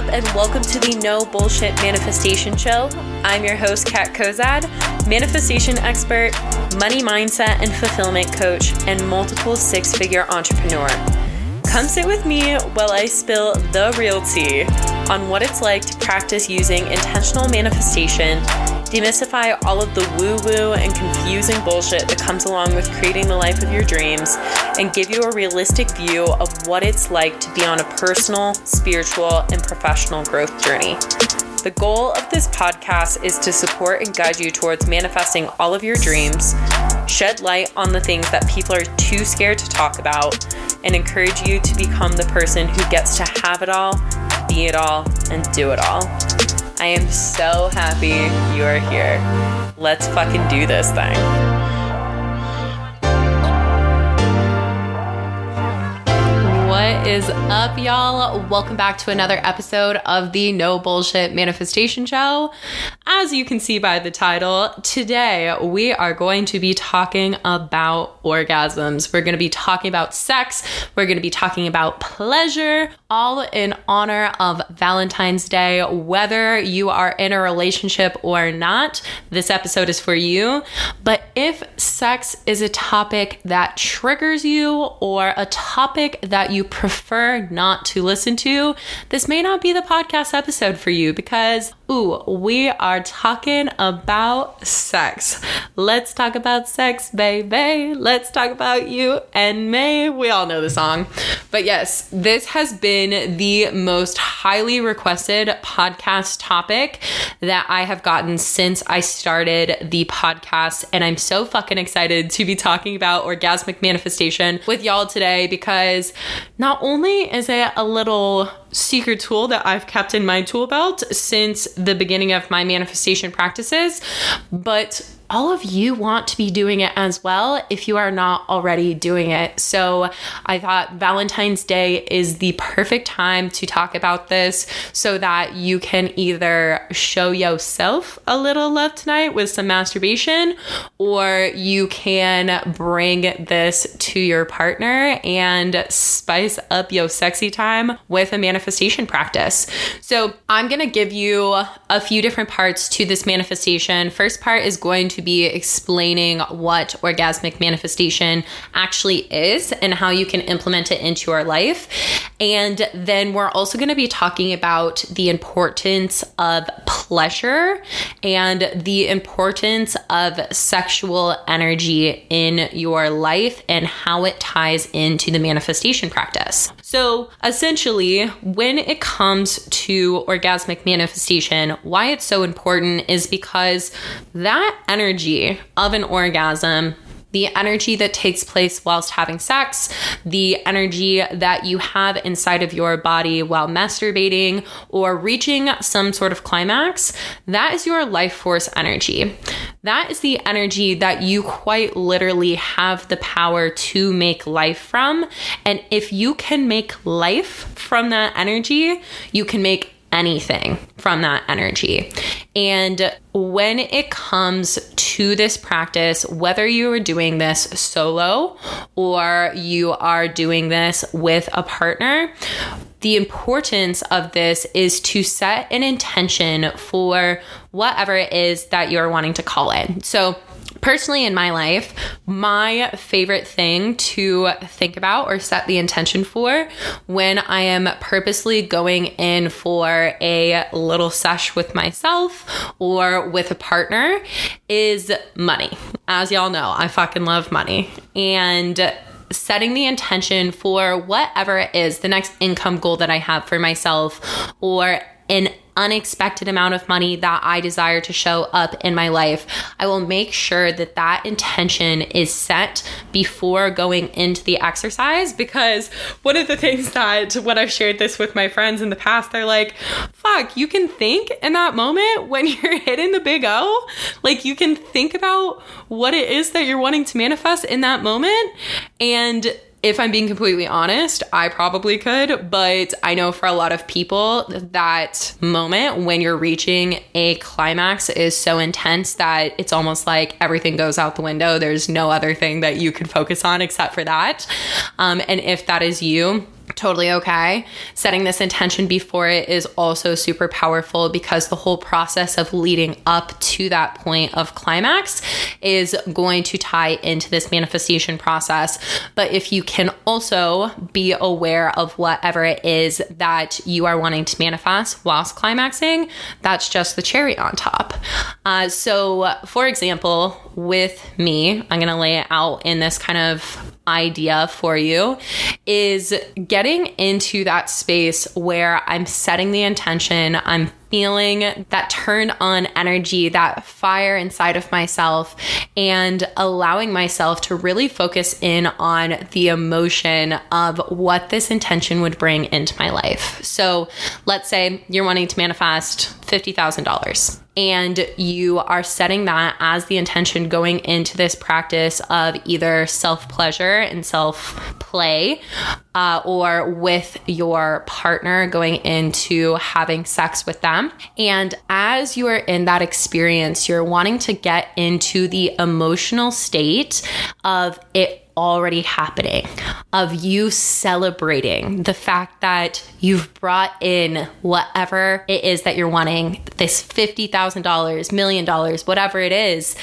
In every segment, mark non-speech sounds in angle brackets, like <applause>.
up, and welcome to the No Bullshit Manifestation Show. I'm your host, Kat Kozad, manifestation expert, money mindset and fulfillment coach, and multiple six figure entrepreneur. Come sit with me while I spill the real tea on what it's like to practice using intentional manifestation demystify all of the woo woo and confusing bullshit that comes along with creating the life of your dreams, and give you a realistic view of what it's like to be on a personal, spiritual, and professional growth journey. The goal of this podcast is to support and guide you towards manifesting all of your dreams, shed light on the things that people are too scared to talk about, and encourage you to become the person who gets to have it all, be it all, and do it all. I am so happy you are here. Let's fucking do this thing. What is up, y'all? Welcome back to another episode of the No Bullshit Manifestation Show. As you can see by the title, today we are going to be talking about orgasms. We're going to be talking about sex. We're going to be talking about pleasure, all in honor of Valentine's Day. Whether you are in a relationship or not, this episode is for you. But if sex is a topic that triggers you or a topic that you prefer not to listen to, this may not be the podcast episode for you because, ooh, we are talking about sex. Let's talk about sex, baby. Let's talk about you and me. We all know the song. But yes, this has been the most highly requested podcast topic that I have gotten since I started the podcast. And I'm so fucking excited to be talking about orgasmic manifestation with y'all today because not only is it a little secret tool that I've kept in my tool belt since the beginning of my manifestation practices, but all of you want to be doing it as well if you are not already doing it. So I thought Valentine's Day is the perfect time to talk about this so that you can either show yourself a little love tonight with some masturbation or you can bring this to your partner and spice up your sexy time with a manifestation practice. So I'm going to give you a few different parts to this manifestation. First part is going to be explaining what orgasmic manifestation actually is and how you can implement it into your life. And then we're also going to be talking about the importance of pleasure and the importance of sexual energy in your life and how it ties into the manifestation practice. So, essentially, when it comes to orgasmic manifestation, why it's so important is because that energy of an orgasm the energy that takes place whilst having sex, the energy that you have inside of your body while masturbating or reaching some sort of climax, that is your life force energy. That is the energy that you quite literally have the power to make life from. And if you can make life from that energy, you can make anything from that energy. And when it comes to this practice, whether you are doing this solo or you are doing this with a partner, the importance of this is to set an intention for whatever it is that you're wanting to call it. So, personally in my life, my favorite thing to think about or set the intention for when I am purposely going in for a little sesh with myself or with a partner is money. As y'all know, I fucking love money. And setting the intention for whatever it is, the next income goal that I have for myself or an unexpected amount of money that I desire to show up in my life, I will make sure that that intention is set before going into the exercise. Because one of the things that when I've shared this with my friends in the past, they're like, fuck, you can think in that moment when <laughs> you're hitting the big O, like you can think about what it is that you're wanting to manifest in that moment. And if I'm being completely honest, I probably could, but I know for a lot of people, that moment when you're reaching a climax is so intense that it's almost like everything goes out the window. There's no other thing that you could focus on except for that. Um, and if that is you, totally okay. Setting this intention before it is also super powerful because the whole process of leading up to that point of climax is going to tie into this manifestation process. But if you can also be aware of whatever it is that you are wanting to manifest whilst climaxing, that's just the cherry on top. Uh, so, for example, with me, I'm going to lay it out in this kind of idea for you is getting into that space where I'm setting the intention, I'm feeling that turn on energy, that fire inside of myself, and allowing myself to really focus in on the emotion of what this intention would bring into my life. So let's say you're wanting to manifest $50,000 and you are setting that as the intention going into this practice of either self pleasure and self play uh, or with your partner going into having sex with them. And as you are in that experience, you're wanting to get into the emotional state of it already happening, of you celebrating the fact that you've brought in whatever it is that you're wanting this $50,000, million dollars, whatever it is.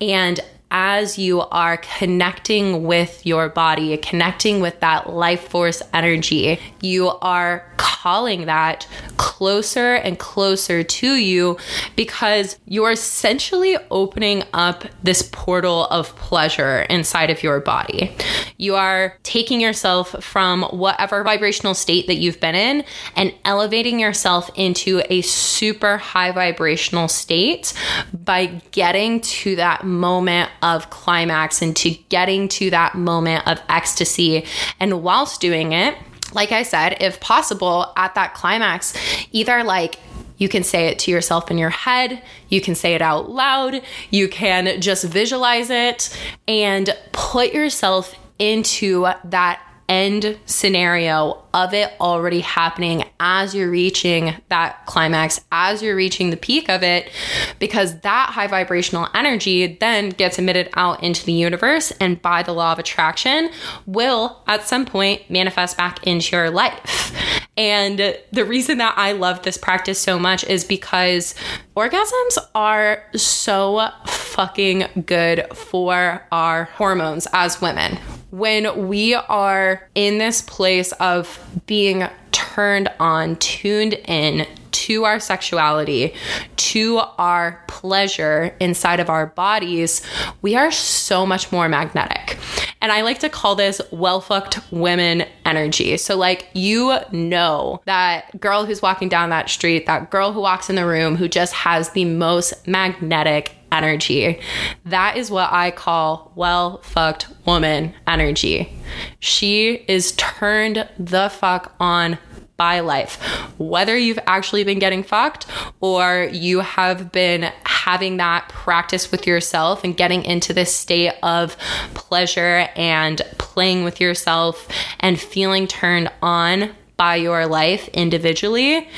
And as you are connecting with your body, connecting with that life force energy, you are calling that closer and closer to you because you're essentially opening up this portal of pleasure inside of your body. You are taking yourself from whatever vibrational state that you've been in and elevating yourself into a super high vibrational state by getting to that moment of climax and to getting to that moment of ecstasy. And whilst doing it, like I said, if possible, at that climax, either like you can say it to yourself in your head, you can say it out loud, you can just visualize it and put yourself into that end scenario of it already happening as you're reaching that climax, as you're reaching the peak of it, because that high vibrational energy then gets emitted out into the universe and by the law of attraction will at some point manifest back into your life. And the reason that I love this practice so much is because orgasms are so fucking good for our hormones as women when we are in this place of being turned on, tuned in to our sexuality, to our pleasure inside of our bodies, we are so much more magnetic. And I like to call this well fucked women energy. So, like, you know that girl who's walking down that street, that girl who walks in the room who just has the most magnetic energy. That is what I call well fucked woman energy. She is turned the fuck on by life. Whether you've actually been getting fucked or you have been having that practice with yourself and getting into this state of pleasure and playing with yourself and feeling turned on by your life individually,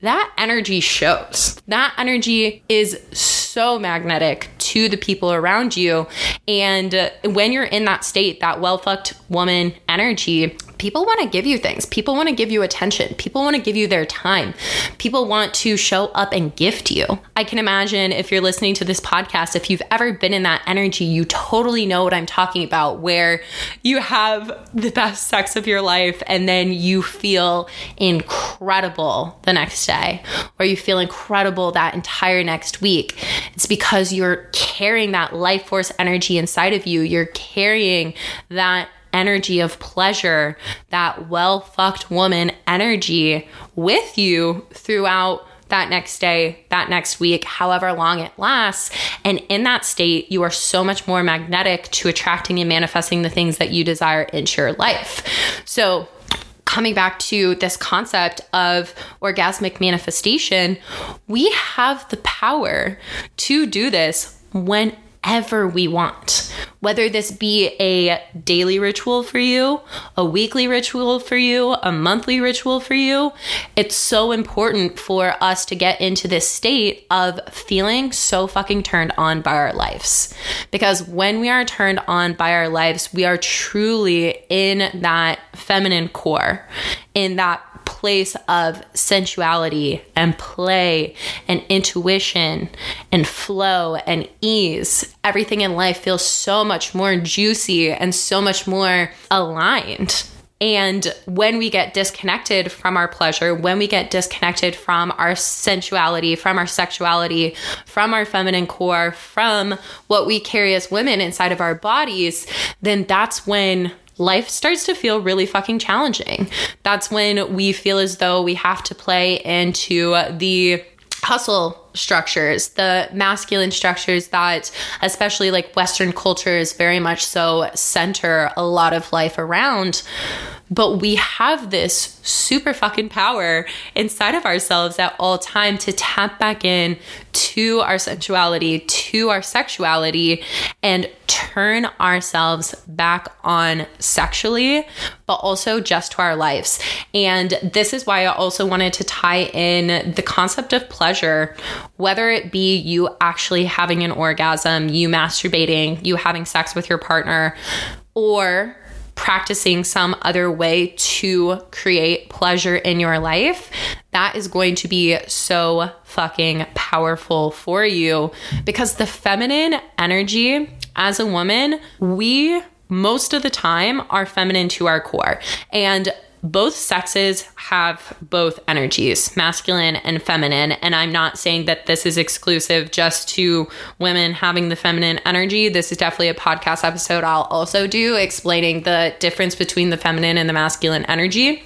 that energy shows. That energy is so magnetic to the people around you. And when you're in that state, that well fucked woman energy, people want to give you things. People want to give you attention. People want to give you their time. People want to show up and gift you. I can imagine if you're listening to this podcast, if you've ever been in that energy, you totally know what I'm talking about, where you have the best sex of your life and then you feel incredible the next day, or you feel incredible that entire next week. It's because you're carrying that life force energy inside of you. You're carrying that energy of pleasure, that well fucked woman energy with you throughout that next day, that next week, however long it lasts. And in that state, you are so much more magnetic to attracting and manifesting the things that you desire into your life. So, coming back to this concept of orgasmic manifestation, we have the power to do this when whenever we want. Whether this be a daily ritual for you, a weekly ritual for you, a monthly ritual for you, it's so important for us to get into this state of feeling so fucking turned on by our lives. Because when we are turned on by our lives, we are truly in that feminine core, in that place of sensuality and play and intuition and flow and ease. Everything in life feels so much more juicy and so much more aligned. And when we get disconnected from our pleasure, when we get disconnected from our sensuality, from our sexuality, from our feminine core, from what we carry as women inside of our bodies, then that's when life starts to feel really fucking challenging. That's when we feel as though we have to play into the hustle structures, the masculine structures that, especially like Western cultures, very much so center a lot of life around. But we have this super fucking power inside of ourselves at all time to tap back in to our sensuality, to our sexuality, and turn ourselves back on sexually, but also just to our lives. And this is why I also wanted to tie in the concept of pleasure, whether it be you actually having an orgasm, you masturbating, you having sex with your partner, or practicing some other way to create pleasure in your life, that is going to be so fucking powerful for you because the feminine energy as a woman, we most of the time are feminine to our core. And both sexes have both energies, masculine and feminine. And I'm not saying that this is exclusive just to women having the feminine energy. This is definitely a podcast episode I'll also do explaining the difference between the feminine and the masculine energy.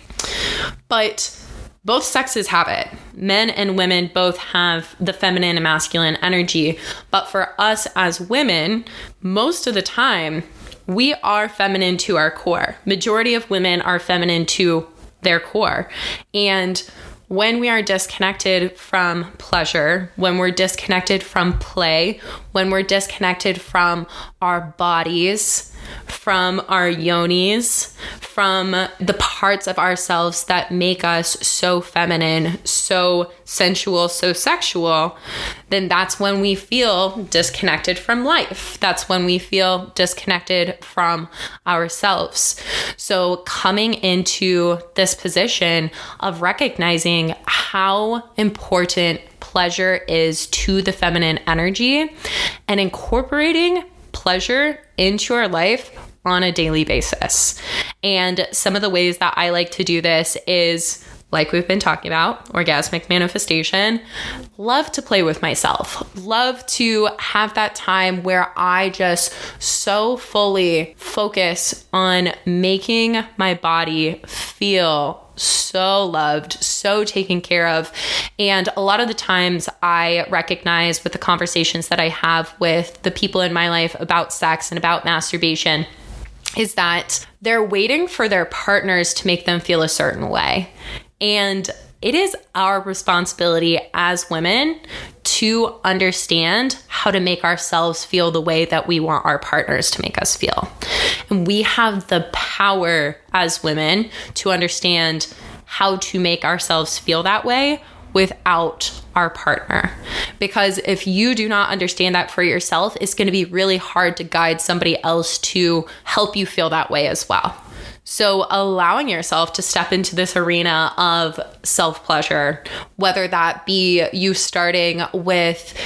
But both sexes have it. Men and women both have the feminine and masculine energy. But for us as women, most of the time, we are feminine to our core. Majority of women are feminine to their core. And when we are disconnected from pleasure, when we're disconnected from play, when we're disconnected from our bodies, from our yonis, from the parts of ourselves that make us so feminine, so sensual, so sexual, then that's when we feel disconnected from life. That's when we feel disconnected from ourselves. So, coming into this position of recognizing how important pleasure is to the feminine energy and incorporating pleasure into our life on a daily basis. And some of the ways that I like to do this is like we've been talking about, orgasmic manifestation. Love to play with myself. Love to have that time where I just so fully focus on making my body feel so loved, so taken care of. And a lot of the times I recognize with the conversations that I have with the people in my life about sex and about masturbation is that they're waiting for their partners to make them feel a certain way. And it is our responsibility as women to understand how to make ourselves feel the way that we want our partners to make us feel. And we have the power as women to understand how to make ourselves feel that way without our partner. Because if you do not understand that for yourself, it's going to be really hard to guide somebody else to help you feel that way as well. So, allowing yourself to step into this arena of self pleasure, whether that be you starting with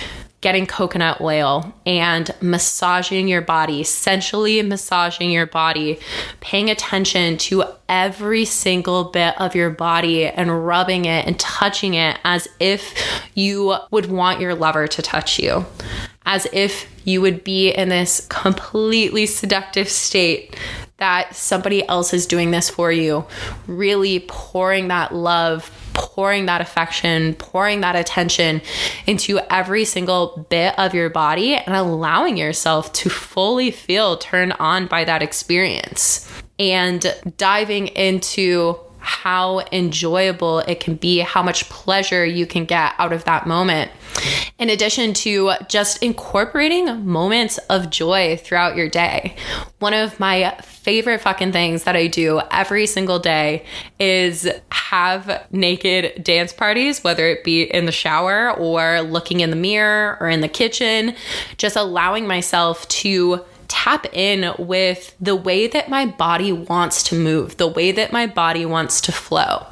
getting coconut oil and massaging your body, sensually massaging your body, paying attention to every single bit of your body and rubbing it and touching it as if you would want your lover to touch you, as if you would be in this completely seductive state that somebody else is doing this for you, really pouring that love pouring that affection, pouring that attention into every single bit of your body and allowing yourself to fully feel turned on by that experience. And diving into how enjoyable it can be, how much pleasure you can get out of that moment. In addition to just incorporating moments of joy throughout your day. One of my favorite fucking things that I do every single day is have naked dance parties, whether it be in the shower or looking in the mirror or in the kitchen, just allowing myself to tap in with the way that my body wants to move, the way that my body wants to flow.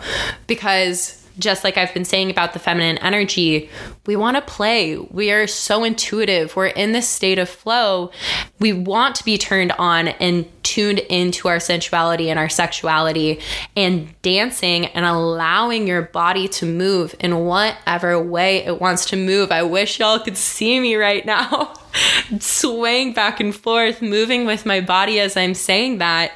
Because just like I've been saying about the feminine energy, we want to play. We are so intuitive. We're in this state of flow. We want to be turned on and tuned into our sensuality and our sexuality and dancing and allowing your body to move in whatever way it wants to move. I wish y'all could see me right now. <laughs> <laughs> swaying back and forth, moving with my body as I'm saying that,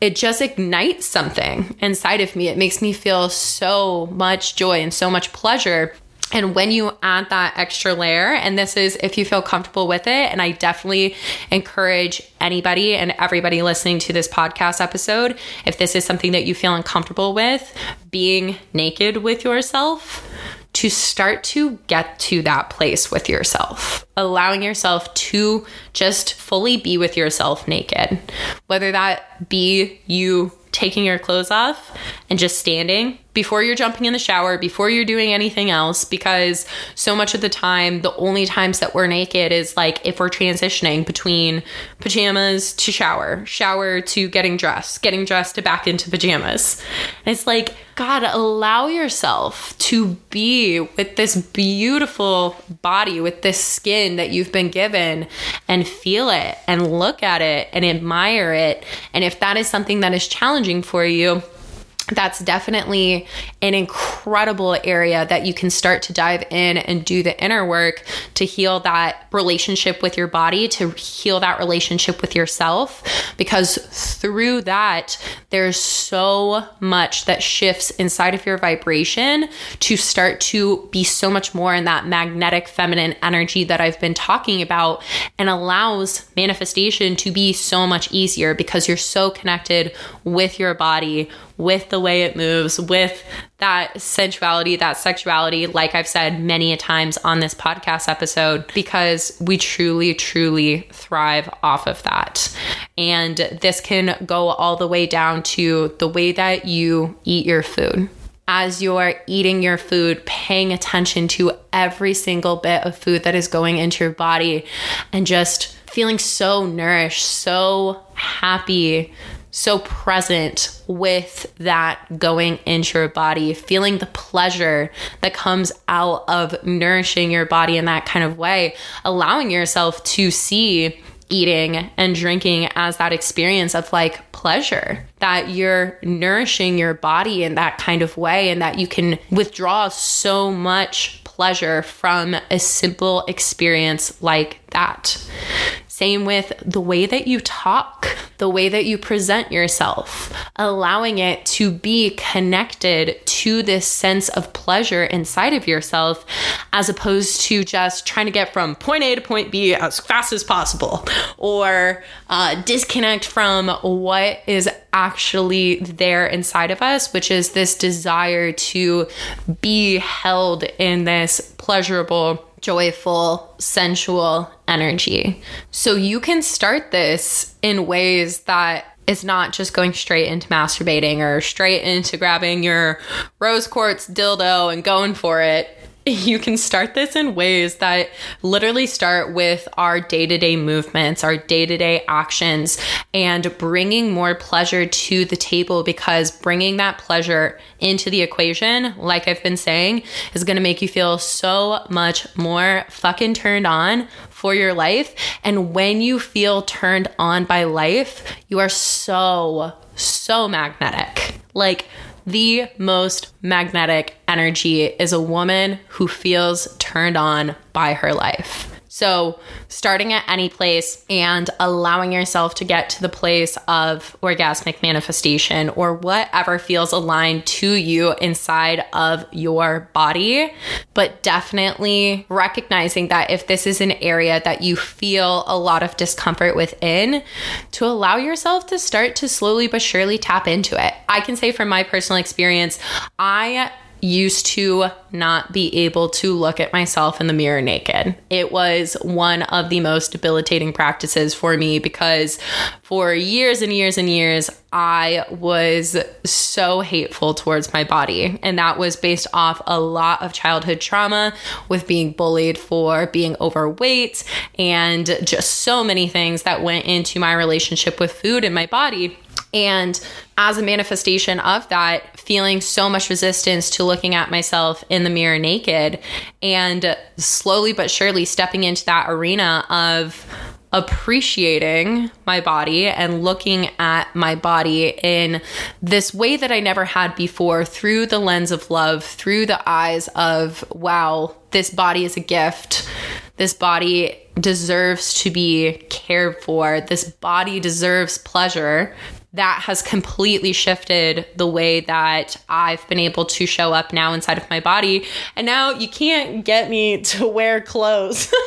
it just ignites something inside of me. It makes me feel so much joy and so much pleasure. And when you add that extra layer, and this is if you feel comfortable with it, and I definitely encourage anybody and everybody listening to this podcast episode, if this is something that you feel uncomfortable with, being naked with yourself, to start to get to that place with yourself, allowing yourself to just fully be with yourself naked, whether that be you taking your clothes off and just standing before you're jumping in the shower, before you're doing anything else, because so much of the time, the only times that we're naked is like if we're transitioning between pajamas to shower, shower to getting dressed, getting dressed to back into pajamas. And it's like, God, allow yourself to be with this beautiful body, with this skin that you've been given, and feel it and look at it and admire it. And if that is something that is challenging for you, that's definitely an incredible area that you can start to dive in and do the inner work to heal that relationship with your body, to heal that relationship with yourself. Because through that, there's so much that shifts inside of your vibration to start to be so much more in that magnetic feminine energy that I've been talking about and allows manifestation to be so much easier because you're so connected with your body with the way it moves, with that sensuality, that sexuality, like I've said many a times on this podcast episode, because we truly, truly thrive off of that. And this can go all the way down to the way that you eat your food as you're eating your food, paying attention to every single bit of food that is going into your body and just feeling so nourished, so happy, so present with that going into your body, feeling the pleasure that comes out of nourishing your body in that kind of way, allowing yourself to see eating and drinking as that experience of like pleasure that you're nourishing your body in that kind of way and that you can withdraw so much pleasure from a simple experience like that. Same with the way that you talk, the way that you present yourself, allowing it to be connected to this sense of pleasure inside of yourself, as opposed to just trying to get from point A to point B as fast as possible, or uh, disconnect from what is actually there inside of us, which is this desire to be held in this pleasurable joyful, sensual energy. So you can start this in ways that is not just going straight into masturbating or straight into grabbing your rose quartz dildo and going for it <laughs> you can start this in ways that literally start with our day to day movements, our day to day actions, and bringing more pleasure to the table because bringing that pleasure into the equation, like I've been saying, is going to make you feel so much more fucking turned on for your life. And when you feel turned on by life, you are so, so magnetic. Like, the most magnetic energy is a woman who feels turned on by her life. So, starting at any place and allowing yourself to get to the place of orgasmic manifestation or whatever feels aligned to you inside of your body. But definitely recognizing that if this is an area that you feel a lot of discomfort within, to allow yourself to start to slowly but surely tap into it. I can say from my personal experience, I used to not be able to look at myself in the mirror naked. It was one of the most debilitating practices for me because for years and years and years, I was so hateful towards my body. And that was based off a lot of childhood trauma with being bullied for being overweight and just so many things that went into my relationship with food and my body. And as a manifestation of that, feeling so much resistance to looking at myself in the mirror naked and slowly but surely stepping into that arena of appreciating my body and looking at my body in this way that I never had before through the lens of love, through the eyes of, wow, this body is a gift. This body deserves to be cared for. This body deserves pleasure that has completely shifted the way that I've been able to show up now inside of my body. And now you can't get me <laughs> to wear clothes. <laughs>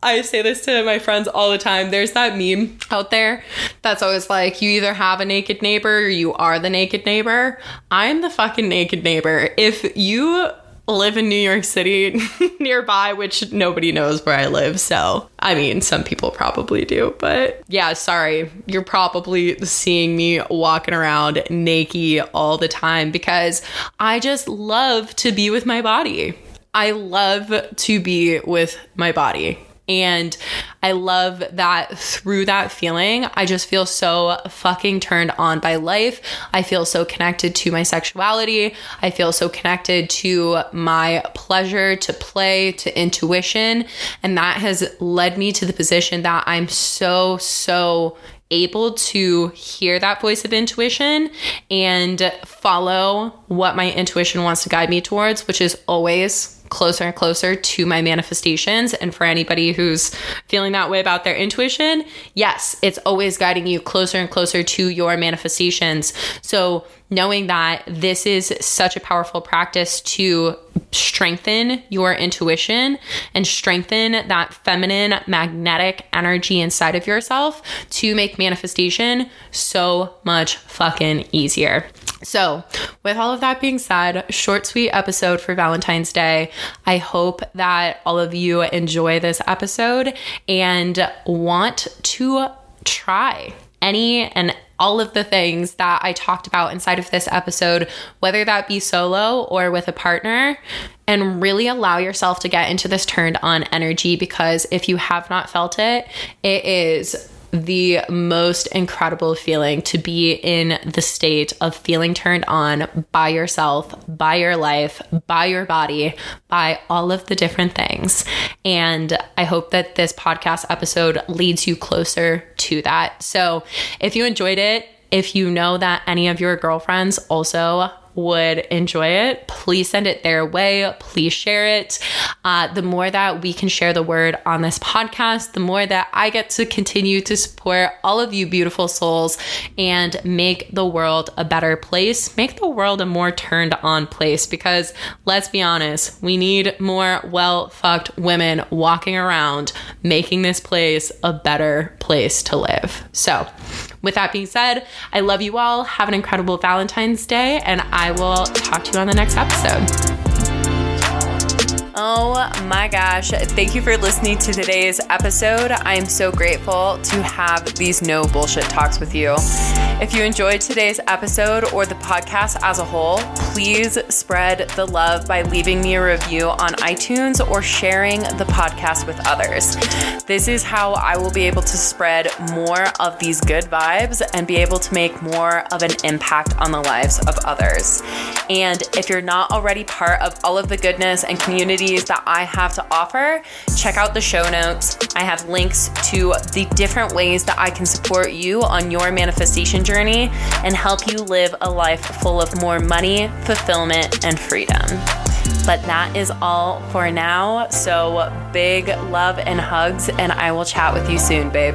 I say this to my friends all the time. There's that meme out there that's always like, you either have a naked neighbor or you are the naked neighbor. I'm the fucking naked neighbor. If you live in New York City <laughs> nearby, which nobody knows where I live. So, I mean, some people probably do, but yeah, sorry. You're probably seeing me walking around naked all the time because I just love to be with my body. I love to be with my body. And I love that through that feeling, I just feel so fucking turned on by life. I feel so connected to my sexuality. I feel so connected to my pleasure, to play, to intuition. And that has led me to the position that I'm so, so able to hear that voice of intuition and follow what my intuition wants to guide me towards, which is always closer and closer to my manifestations. And for anybody who's feeling that way about their intuition, yes, it's always guiding you closer and closer to your manifestations. So, knowing that this is such a powerful practice to strengthen your intuition and strengthen that feminine magnetic energy inside of yourself to make manifestation so much fucking easier. So, with all of that being said, short, sweet episode for Valentine's Day. I hope that all of you enjoy this episode and want to try any and all of the things that I talked about inside of this episode, whether that be solo or with a partner, and really allow yourself to get into this turned on energy because if you have not felt it, it is the most incredible feeling to be in the state of feeling turned on by yourself, by your life, by your body, by all of the different things. And I hope that this podcast episode leads you closer to that. So if you enjoyed it, if you know that any of your girlfriends also would enjoy it, please send it their way. Please share it. Uh, the more that we can share the word on this podcast, the more that I get to continue to support all of you beautiful souls and make the world a better place, make the world a more turned on place. Because let's be honest, we need more well fucked women walking around making this place a better place to live. So, with that being said, I love you all. Have an incredible Valentine's Day, and I will talk to you on the next episode. Oh my gosh. Thank you for listening to today's episode. I am so grateful to have these no bullshit talks with you. If you enjoyed today's episode or the podcast as a whole, please spread the love by leaving me a review on iTunes or sharing the podcast with others. This is how I will be able to spread more of these good vibes and be able to make more of an impact on the lives of others. And if you're not already part of all of the goodness and community that I have to offer, check out the show notes. I have links to the different ways that I can support you on your manifestation journey and help you live a life full of more money, fulfillment, and freedom. But that is all for now. So big love and hugs, and I will chat with you soon, babe.